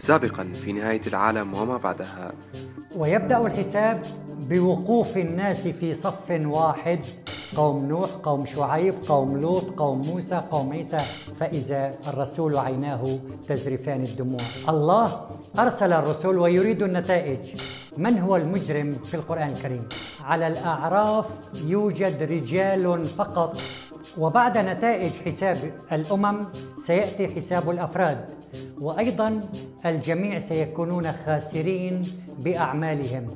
سابقا في نهاية العالم وما بعدها. ويبدأ الحساب بوقوف الناس في صف واحد قوم نوح قوم شعيب قوم لوط قوم موسى قوم عيسى فإذا الرسول عيناه تزرفان الدموع. الله أرسل الرسل ويريد النتائج. من هو المجرم في القرآن الكريم؟ على الأعراف يوجد رجال فقط. وبعد نتائج حساب الأمم سيأتي حساب الأفراد. وأيضا الجميع سيكونون خاسرين بأعمالهم.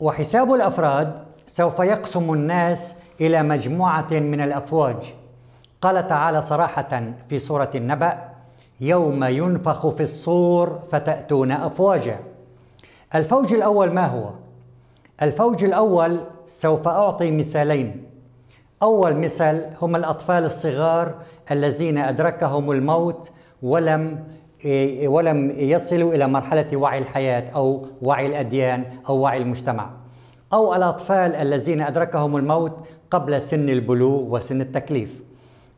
وحساب الأفراد سوف يقسم الناس إلى مجموعة من الأفواج. قال تعالى صراحة في سورة النبأ يوم ينفخ في الصور فتأتون أفواجا. الفوج الأول ما هو؟ الفوج الأول سوف أعطي مثالين. أول مثال هم الأطفال الصغار الذين أدركهم الموت ولم ولم يصلوا إلى مرحلة وعي الحياة أو وعي الأديان أو وعي المجتمع. أو الأطفال الذين أدركهم الموت قبل سن البلوغ وسن التكليف.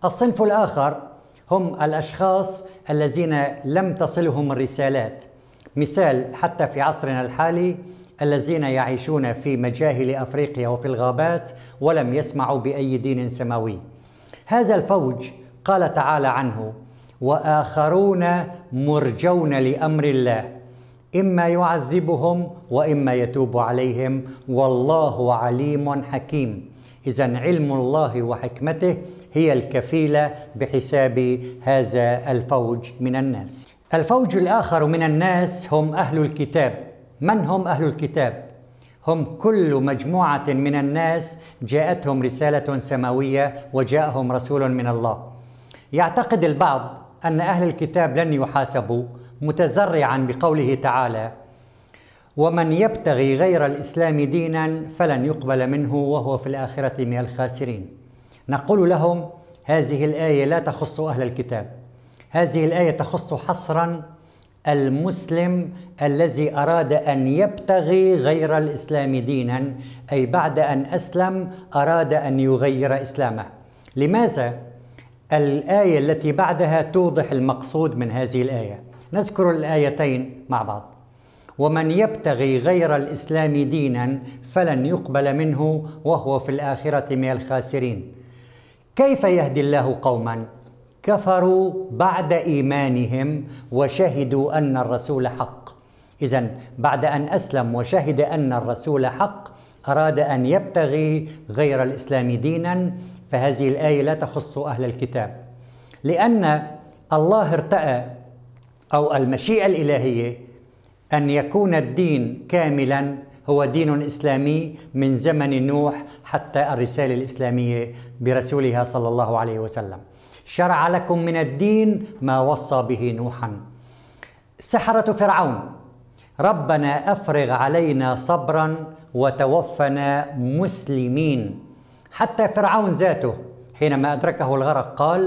الصنف الآخر هم الأشخاص الذين لم تصلهم الرسالات. مثال حتى في عصرنا الحالي الذين يعيشون في مجاهل أفريقيا وفي الغابات ولم يسمعوا بأي دين سماوي. هذا الفوج قال تعالى عنه وآخرون مرجون لأمر الله إما يعذبهم وإما يتوب عليهم والله عليم حكيم. اذا علم الله وحكمته هي الكفيلة بحساب هذا الفوج من الناس. الفوج الآخر من الناس هم أهل الكتاب. من هم أهل الكتاب؟ هم كل مجموعة من الناس جاءتهم رسالة سماوية وجاءهم رسول من الله. يعتقد البعض أن أهل الكتاب لن يحاسبوا متزرعا بقوله تعالى ومن يبتغي غير الإسلام دينا فلن يقبل منه وهو في الآخرة من الخاسرين. نقول لهم هذه الآية لا تخص أهل الكتاب. هذه الآية تخص حصرا المسلم الذي أراد أن يبتغي غير الإسلام دينا أي بعد أن أسلم أراد أن يغير إسلامه. لماذا؟ الآية التي بعدها توضح المقصود من هذه الآية. نذكر الآيتين مع بعض. ومن يبتغي غير الإسلام دينا فلن يقبل منه وهو في الآخرة من الخاسرين. كيف يهدي الله قوما؟ كفروا بعد إيمانهم وشهدوا أن الرسول حق. اذا بعد أن أسلم وشهد أن الرسول حق أراد أن يبتغي غير الإسلام دينا فهذه الآية لا تخص أهل الكتاب. لأن الله ارتأى أو المشيئة الإلهية أن يكون الدين كاملا هو دين إسلامي من زمن نوح حتى الرسالة الإسلامية برسولها صلى الله عليه وسلم. شرع لكم من الدين ما وصى به نوحا. سحرة فرعون ربنا أفرغ علينا صبرا وتوفنا مسلمين. حتى فرعون ذاته حينما أدركه الغرق قال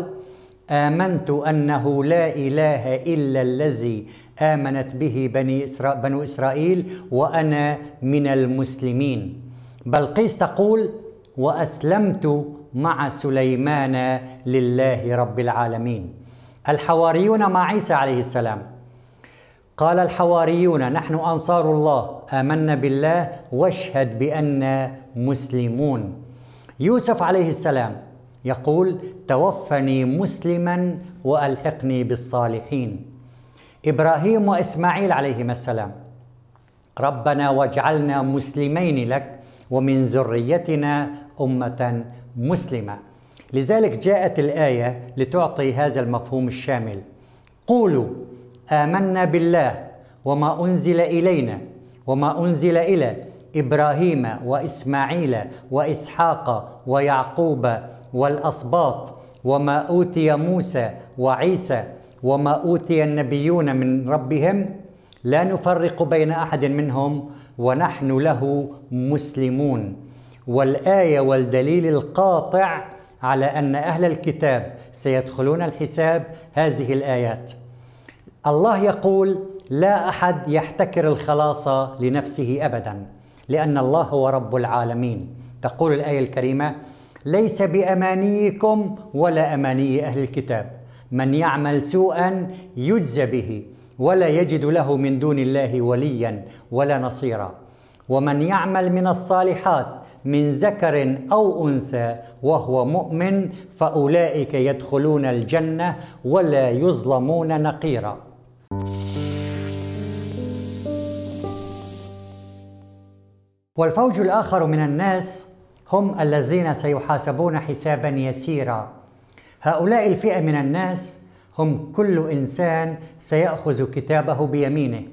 آمنت أنه لا إله إلا الذي آمنت به بني إسرا... بنو إسرائيل وأنا من المسلمين. بلقيس تقول وأسلمت مع سليمان لله رب العالمين. الحواريون مع عيسى عليه السلام. قال الحواريون نحن أنصار الله آمنا بالله واشهد باننا مسلمون. يوسف عليه السلام يقول توفني مسلما وألحقني بالصالحين. إبراهيم وإسماعيل عليهما السلام. ربنا واجعلنا مسلمين لك ومن ذريتنا أمة مسلمة. لذلك جاءت الآية لتعطي هذا المفهوم الشامل. قولوا آمنا بالله وما أنزل إلينا وما أنزل إلى إبراهيم وإسماعيل وإسحاق ويعقوب والاسباط وما أوتي موسى وعيسى وما أوتي النبيون من ربهم لا نفرق بين أحد منهم ونحن له مسلمون. والآية والدليل القاطع على أن أهل الكتاب سيدخلون الحساب هذه الآيات. الله يقول لا أحد يحتكر الخلاص لنفسه ابدا لأن الله هو رب العالمين. تقول الآية الكريمة ليس بأمانيكم ولا أماني أهل الكتاب. من يعمل سوءا يجزى به ولا يجد له من دون الله وليا ولا نصيرا. ومن يعمل من الصالحات من ذكر أو أنثى وهو مؤمن فأولئك يدخلون الجنة ولا يظلمون نقيرا. والفوج الآخر من الناس هم الذين سيحاسبون حسابا يسيرا. هؤلاء الفئة من الناس هم كل إنسان سيأخذ كتابه بيمينه.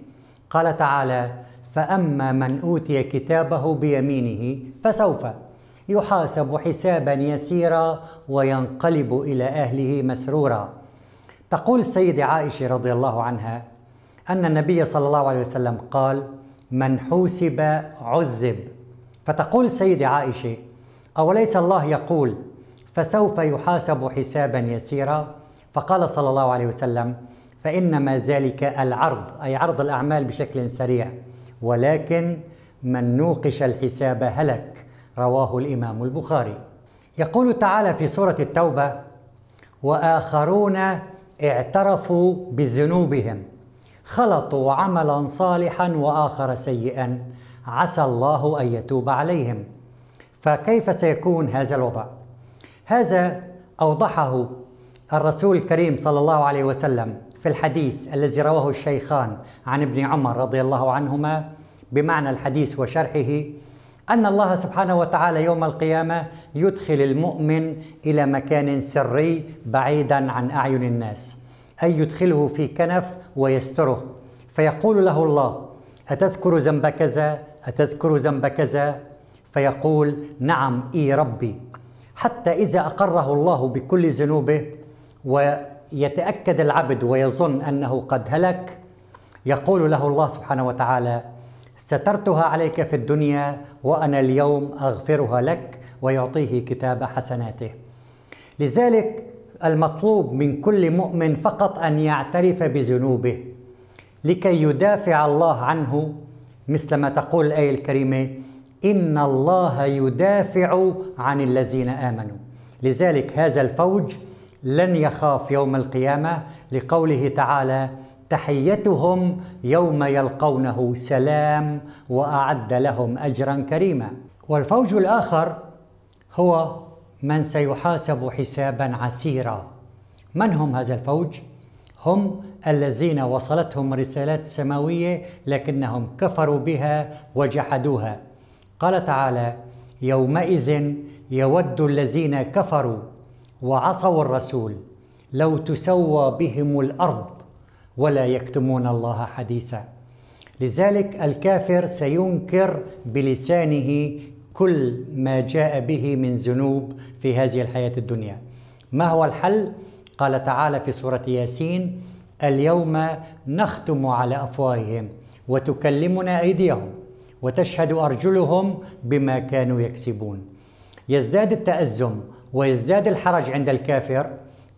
قال تعالى فأما من أوتي كتابه بيمينه فسوف يحاسب حسابا يسيرا وينقلب إلى أهله مسرورا. تقول السيدة عائشة رضي الله عنها أن النبي صلى الله عليه وسلم قال من حوسب عذب فتقول السيدة عائشة أوليس الله يقول فسوف يحاسب حسابا يسيرا؟ فقال صلى الله عليه وسلم فإنما ذلك العرض أي عرض الأعمال بشكل سريع ولكن من نوقش الحساب هلك رواه الإمام البخاري. يقول تعالى في سورة التوبة وآخرون اعترفوا بذنوبهم خلطوا عملا صالحا وآخر سيئا عسى الله أن يتوب عليهم. فكيف سيكون هذا الوضع؟ هذا أوضحه الرسول الكريم صلى الله عليه وسلم في الحديث الذي رواه الشيخان عن ابن عمر رضي الله عنهما بمعنى الحديث وشرحه أن الله سبحانه وتعالى يوم القيامة يدخل المؤمن إلى مكان سري بعيدا عن أعين الناس أي يدخله في كنف ويستره. فيقول له الله أتذكر ذنب كذا؟ أتذكر ذنب كذا؟ فيقول نعم إي ربي. حتى إذا أقره الله بكل ذنوبه ويتاكد العبد ويظن أنه قد هلك يقول له الله سبحانه وتعالى سترتها عليك في الدنيا وأنا اليوم أغفرها لك ويعطيه كتاب حسناته. لذلك المطلوب من كل مؤمن فقط أن يعترف بذنوبه لكي يدافع الله عنه. مثل ما تقول الآية الكريمة إن الله يدافع عن الذين آمنوا. لذلك هذا الفوج لن يخاف يوم القيامة لقوله تعالى تحيتهم يوم يلقونه سلام وأعد لهم أجرا كريما. والفوج الآخر هو من سيحاسب حسابا عسيرا. من هم هذا الفوج؟ هم الذين وصلتهم رسالات سماوية لكنهم كفروا بها وجحدوها. قال تعالى يومئذ يود الذين كفروا وعصوا الرسول لو تسوى بهم الأرض ولا يكتمون الله حديثا. لذلك الكافر سينكر بلسانه كل ما جاء به من ذنوب في هذه الحياة الدنيا. ما هو الحل؟ قال تعالى في سورة ياسين اليوم نختم على أفواههم وتكلمنا أيديهم وتشهد أرجلهم بما كانوا يكسبون. يزداد التأزم ويزداد الحرج عند الكافر؟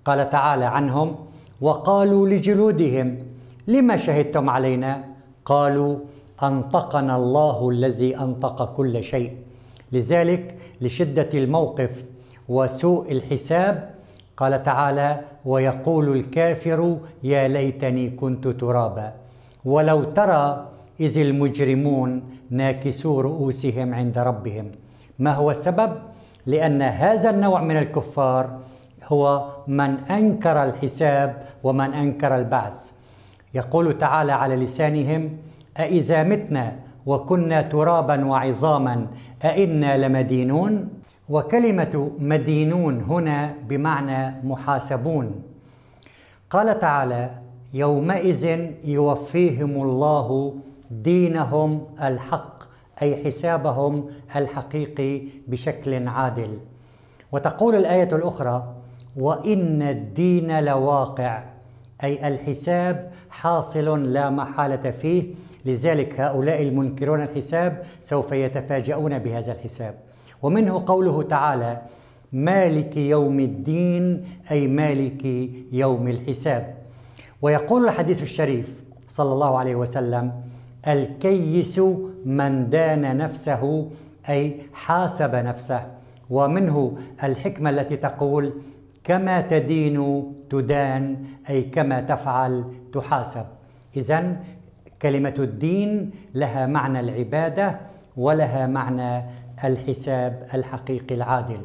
قال تعالى عنهم وقالوا لجلودهم لما شهدتم علينا؟ قالوا أنطقنا الله الذي أنطق كل شيء. لذلك لشدة الموقف وسوء الحساب قال تعالى ويقول الكافر يا ليتني كنت ترابا. ولو ترى إذ المجرمون ناكسو رؤوسهم عند ربهم. ما هو السبب؟ لأن هذا النوع من الكفار هو من أنكر الحساب ومن أنكر البعث. يقول تعالى على لسانهم أإذا متنا وكنا ترابا وعظاما أئنا لمدينون؟ وكلمة مدينون هنا بمعنى محاسبون. قال تعالى يومئذ يوفيهم الله دينهم الحق. أي حسابهم الحقيقي بشكل عادل. وتقول الآية الأخرى وإن الدين لواقع أي الحساب حاصل لا محالة فيه. لذلك هؤلاء المنكرون الحساب سوف يتفاجؤون بهذا الحساب. ومنه قوله تعالى مالك يوم الدين أي مالك يوم الحساب. ويقول الحديث الشريف صلى الله عليه وسلم الكيس من دان نفسه أي حاسب نفسه. ومنه الحكمة التي تقول كما تدين تدان أي كما تفعل تحاسب. اذا كلمة الدين لها معنى العبادة ولها معنى الحساب الحقيقي العادل.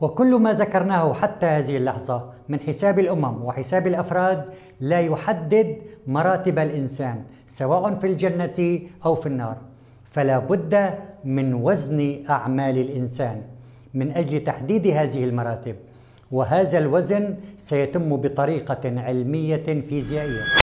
وكل ما ذكرناه حتى هذه اللحظة من حساب الأمم وحساب الأفراد لا يحدد مراتب الإنسان سواء في الجنة أو في النار. فلا بد من وزن أعمال الإنسان من أجل تحديد هذه المراتب. وهذا الوزن سيتم بطريقة علمية فيزيائية.